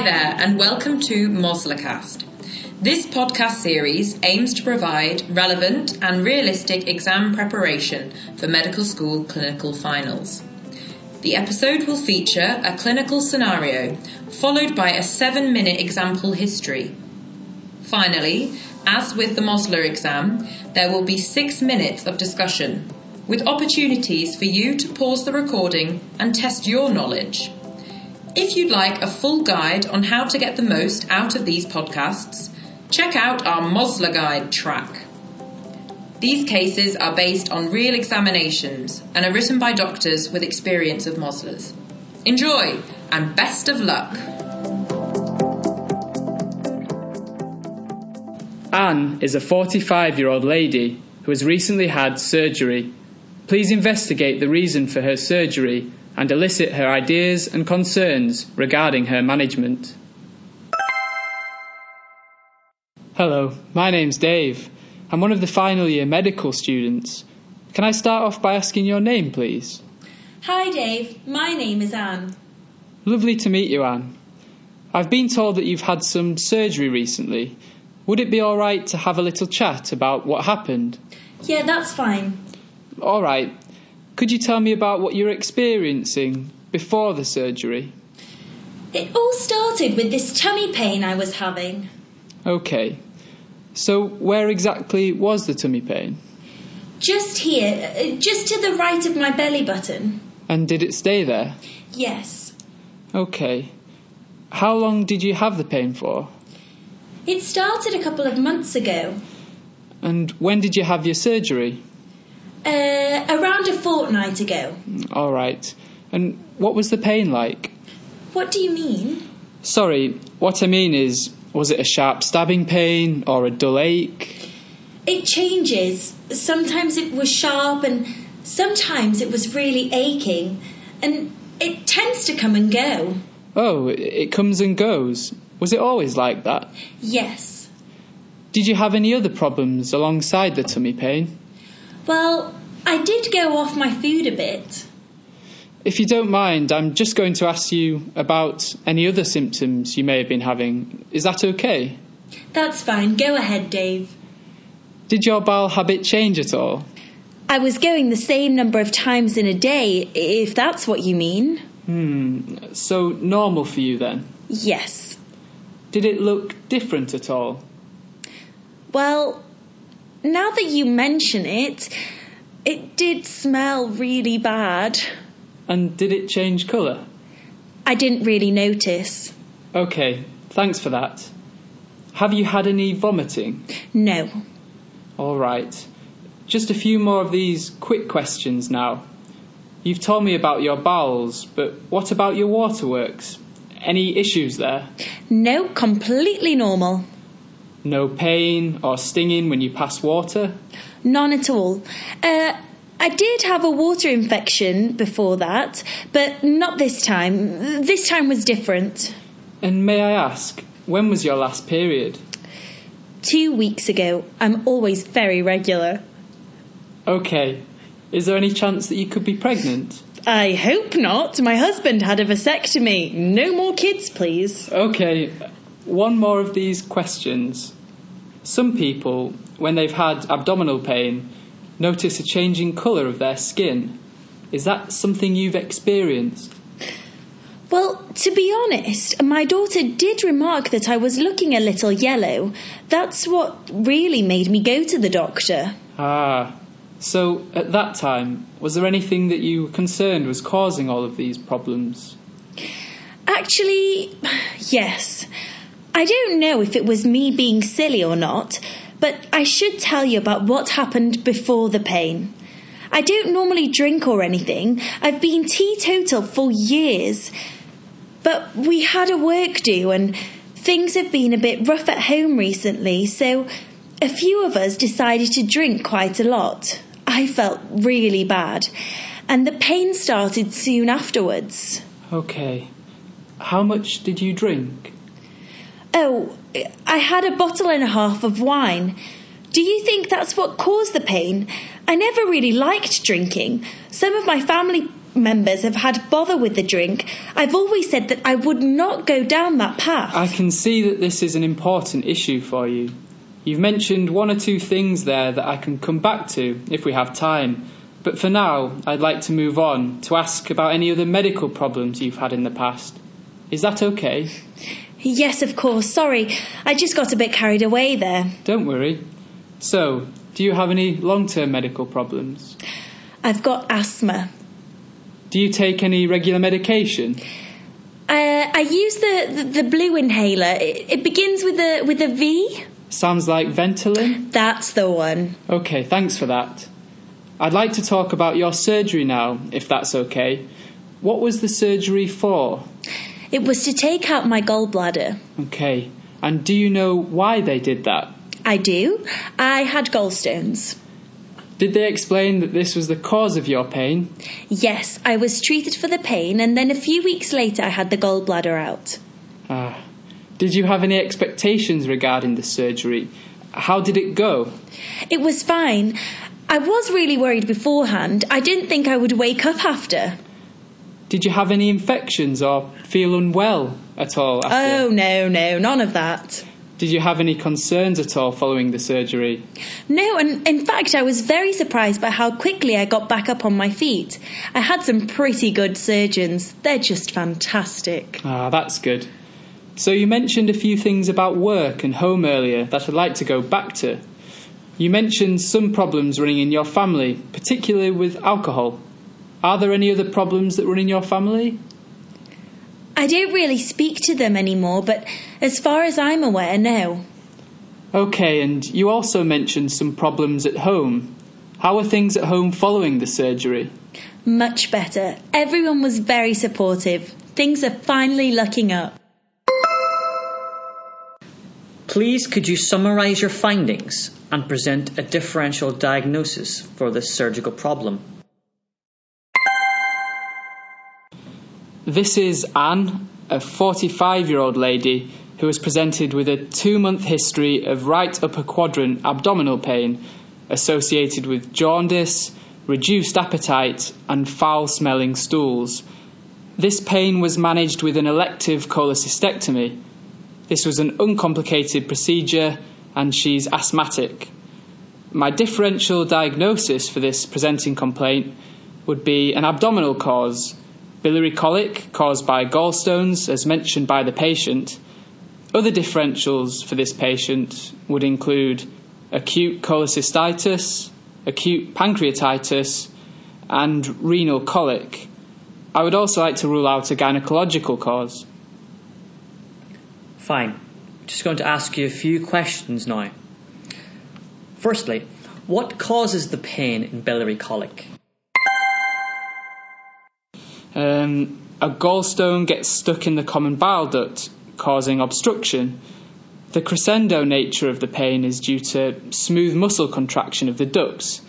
Hi there, and welcome to Moslercast. This podcast series aims to provide relevant and realistic exam preparation for medical school clinical finals. The episode will feature a clinical scenario, followed by a seven minute example history. Finally, as with the Mosler exam, there will be six minutes of discussion, with opportunities for you to pause the recording and test your knowledge. If you'd like a full guide on how to get the most out of these podcasts, check out our Mosler Guide track. These cases are based on real examinations and are written by doctors with experience of Moslers. Enjoy and best of luck! Anne is a 45 year old lady who has recently had surgery. Please investigate the reason for her surgery and elicit her ideas and concerns regarding her management. Hello, my name's Dave. I'm one of the final year medical students. Can I start off by asking your name, please? Hi, Dave. My name is Anne. Lovely to meet you, Anne. I've been told that you've had some surgery recently. Would it be alright to have a little chat about what happened? Yeah, that's fine. Alright. Could you tell me about what you're experiencing before the surgery? It all started with this tummy pain I was having. Okay. So, where exactly was the tummy pain? Just here, uh, just to the right of my belly button. And did it stay there? Yes. Okay. How long did you have the pain for? It started a couple of months ago. And when did you have your surgery? Uh, around a fortnight ago. All right. And what was the pain like? What do you mean? Sorry, what I mean is, was it a sharp stabbing pain or a dull ache? It changes. Sometimes it was sharp and sometimes it was really aching. And it tends to come and go. Oh, it- it comes and goes. Was it always like that? Yes. Did you have any other problems alongside the tummy pain? Well, I did go off my food a bit. If you don't mind, I'm just going to ask you about any other symptoms you may have been having. Is that okay? That's fine. Go ahead, Dave. Did your bowel habit change at all? I was going the same number of times in a day, if that's what you mean. Hmm, so normal for you then? Yes. Did it look different at all? Well, now that you mention it, it did smell really bad. And did it change colour? I didn't really notice. Okay, thanks for that. Have you had any vomiting? No. All right. Just a few more of these quick questions now. You've told me about your bowels, but what about your waterworks? Any issues there? No, completely normal. No pain or stinging when you pass water? None at all. Uh, I did have a water infection before that, but not this time. This time was different. And may I ask, when was your last period? Two weeks ago. I'm always very regular. Okay. Is there any chance that you could be pregnant? I hope not. My husband had a vasectomy. No more kids, please. Okay, one more of these questions. Some people, when they've had abdominal pain, notice a changing colour of their skin. Is that something you've experienced? Well, to be honest, my daughter did remark that I was looking a little yellow. That's what really made me go to the doctor. Ah, so at that time, was there anything that you were concerned was causing all of these problems? Actually, yes. I don't know if it was me being silly or not, but I should tell you about what happened before the pain. I don't normally drink or anything. I've been teetotal for years. But we had a work do and things have been a bit rough at home recently, so a few of us decided to drink quite a lot. I felt really bad, and the pain started soon afterwards. Okay. How much did you drink? Oh, I had a bottle and a half of wine. Do you think that's what caused the pain? I never really liked drinking. Some of my family members have had bother with the drink, I've always said that I would not go down that path. I can see that this is an important issue for you. You've mentioned one or two things there that I can come back to if we have time. But for now, I'd like to move on to ask about any other medical problems you've had in the past. Is that okay? Yes, of course. Sorry, I just got a bit carried away there. Don't worry. So, do you have any long term medical problems? I've got asthma. Do you take any regular medication? Uh, I use the, the, the blue inhaler. It, it begins with a with a V. Sounds like Ventolin? That's the one. Okay, thanks for that. I'd like to talk about your surgery now, if that's okay. What was the surgery for? It was to take out my gallbladder. Okay, and do you know why they did that? I do. I had gallstones. Did they explain that this was the cause of your pain? Yes, I was treated for the pain, and then a few weeks later I had the gallbladder out. Ah. Did you have any expectations regarding the surgery? How did it go? It was fine. I was really worried beforehand. I didn't think I would wake up after. Did you have any infections or feel unwell at all? After? Oh, no, no, none of that. Did you have any concerns at all following the surgery? No, and in fact, I was very surprised by how quickly I got back up on my feet. I had some pretty good surgeons. They're just fantastic. Ah, that's good. So you mentioned a few things about work and home earlier that I'd like to go back to. You mentioned some problems running in your family, particularly with alcohol. Are there any other problems that run in your family? I don't really speak to them anymore, but as far as I'm aware, no. Okay, and you also mentioned some problems at home. How are things at home following the surgery? Much better. Everyone was very supportive. Things are finally looking up. Please could you summarise your findings and present a differential diagnosis for this surgical problem? This is Anne, a 45 year old lady who was presented with a two month history of right upper quadrant abdominal pain associated with jaundice, reduced appetite, and foul smelling stools. This pain was managed with an elective cholecystectomy this was an uncomplicated procedure and she's asthmatic. My differential diagnosis for this presenting complaint would be an abdominal cause, biliary colic caused by gallstones, as mentioned by the patient. Other differentials for this patient would include acute cholecystitis, acute pancreatitis, and renal colic. I would also like to rule out a gynecological cause. Fine. Just going to ask you a few questions now. Firstly, what causes the pain in biliary colic? Um, a gallstone gets stuck in the common bile duct, causing obstruction. The crescendo nature of the pain is due to smooth muscle contraction of the ducts.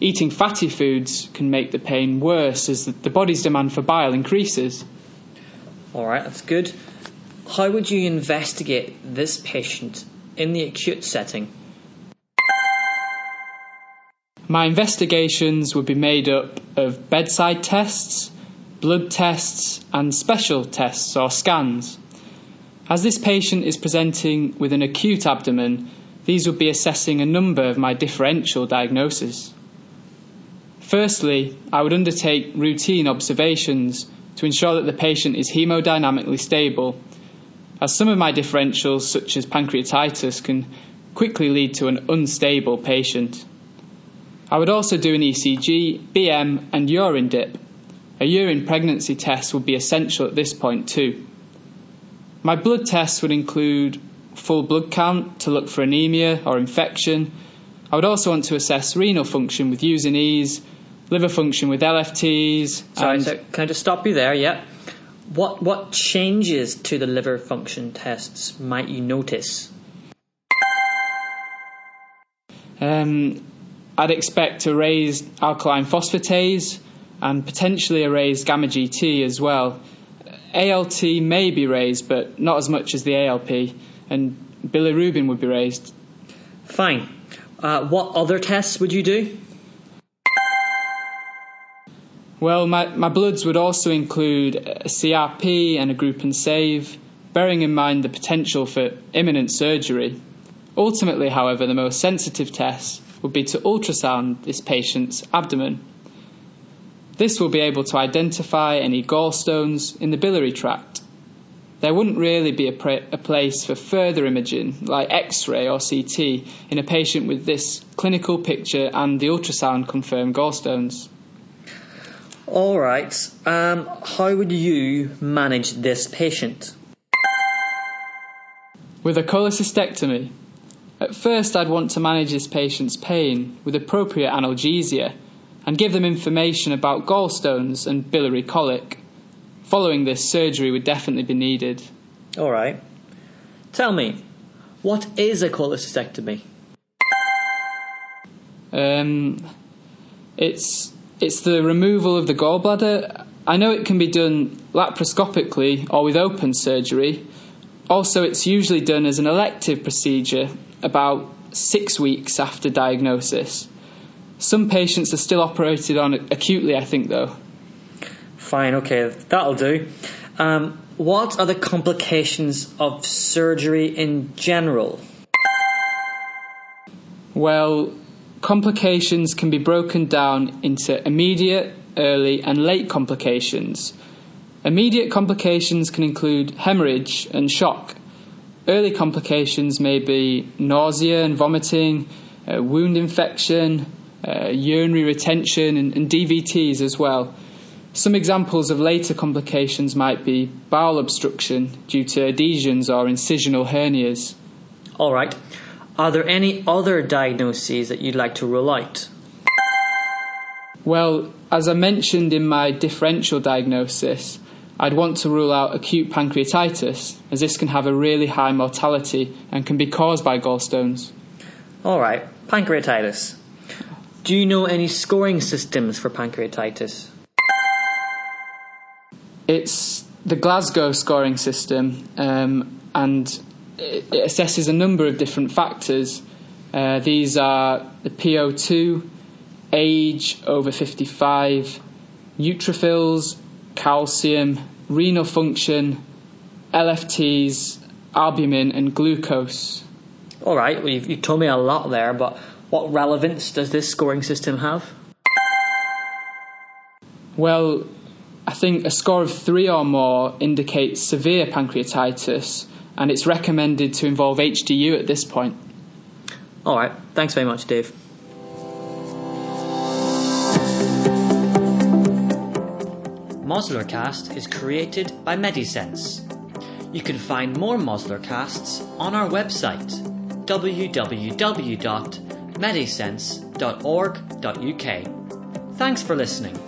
Eating fatty foods can make the pain worse as the body's demand for bile increases. Alright, that's good. How would you investigate this patient in the acute setting? My investigations would be made up of bedside tests, blood tests, and special tests or scans. As this patient is presenting with an acute abdomen, these would be assessing a number of my differential diagnoses. Firstly, I would undertake routine observations to ensure that the patient is hemodynamically stable as some of my differentials, such as pancreatitis, can quickly lead to an unstable patient. I would also do an ECG, BM, and urine dip. A urine pregnancy test would be essential at this point too. My blood tests would include full blood count to look for anemia or infection. I would also want to assess renal function with U&Es, liver function with LFTs. Sorry, so can I just stop you there? Yeah. What what changes to the liver function tests might you notice? Um, I'd expect a raised alkaline phosphatase and potentially a raised gamma GT as well. ALT may be raised, but not as much as the ALP, and bilirubin would be raised. Fine. Uh, what other tests would you do? Well, my, my bloods would also include a CRP and a group and save, bearing in mind the potential for imminent surgery. Ultimately, however, the most sensitive test would be to ultrasound this patient's abdomen. This will be able to identify any gallstones in the biliary tract. There wouldn't really be a, pra- a place for further imaging, like X ray or CT, in a patient with this clinical picture and the ultrasound confirmed gallstones. All right. Um, how would you manage this patient? With a cholecystectomy, at first I'd want to manage this patient's pain with appropriate analgesia and give them information about gallstones and biliary colic. Following this, surgery would definitely be needed. All right. Tell me, what is a cholecystectomy? Um, it's it's the removal of the gallbladder. I know it can be done laparoscopically or with open surgery. Also, it's usually done as an elective procedure about six weeks after diagnosis. Some patients are still operated on acutely, I think, though. Fine, okay, that'll do. Um, what are the complications of surgery in general? Well, complications can be broken down into immediate, early, and late complications. Immediate complications can include hemorrhage and shock. Early complications may be nausea and vomiting, uh, wound infection, uh, urinary retention, and, and DVTs as well. Some examples of later complications might be bowel obstruction due to adhesions or incisional hernias. All right. Are there any other diagnoses that you'd like to rule out? Well, as I mentioned in my differential diagnosis, I'd want to rule out acute pancreatitis, as this can have a really high mortality and can be caused by gallstones. All right, pancreatitis. Do you know any scoring systems for pancreatitis? It's the Glasgow scoring system, um, and it, assesses a number of different factors. Uh, these are the PO2, age over 55, neutrophils, calcium, renal function, LFTs, albumin, and glucose. All right, well, you've, you've told me a lot there, but what relevance does this scoring system have? Well, I think a score of three or more indicates severe pancreatitis, and it's recommended to involve HDU at this point. All right, thanks very much, Dave. Moslercast is created by Medisense. You can find more Moslercasts on our website www.medisense.org.uk. Thanks for listening.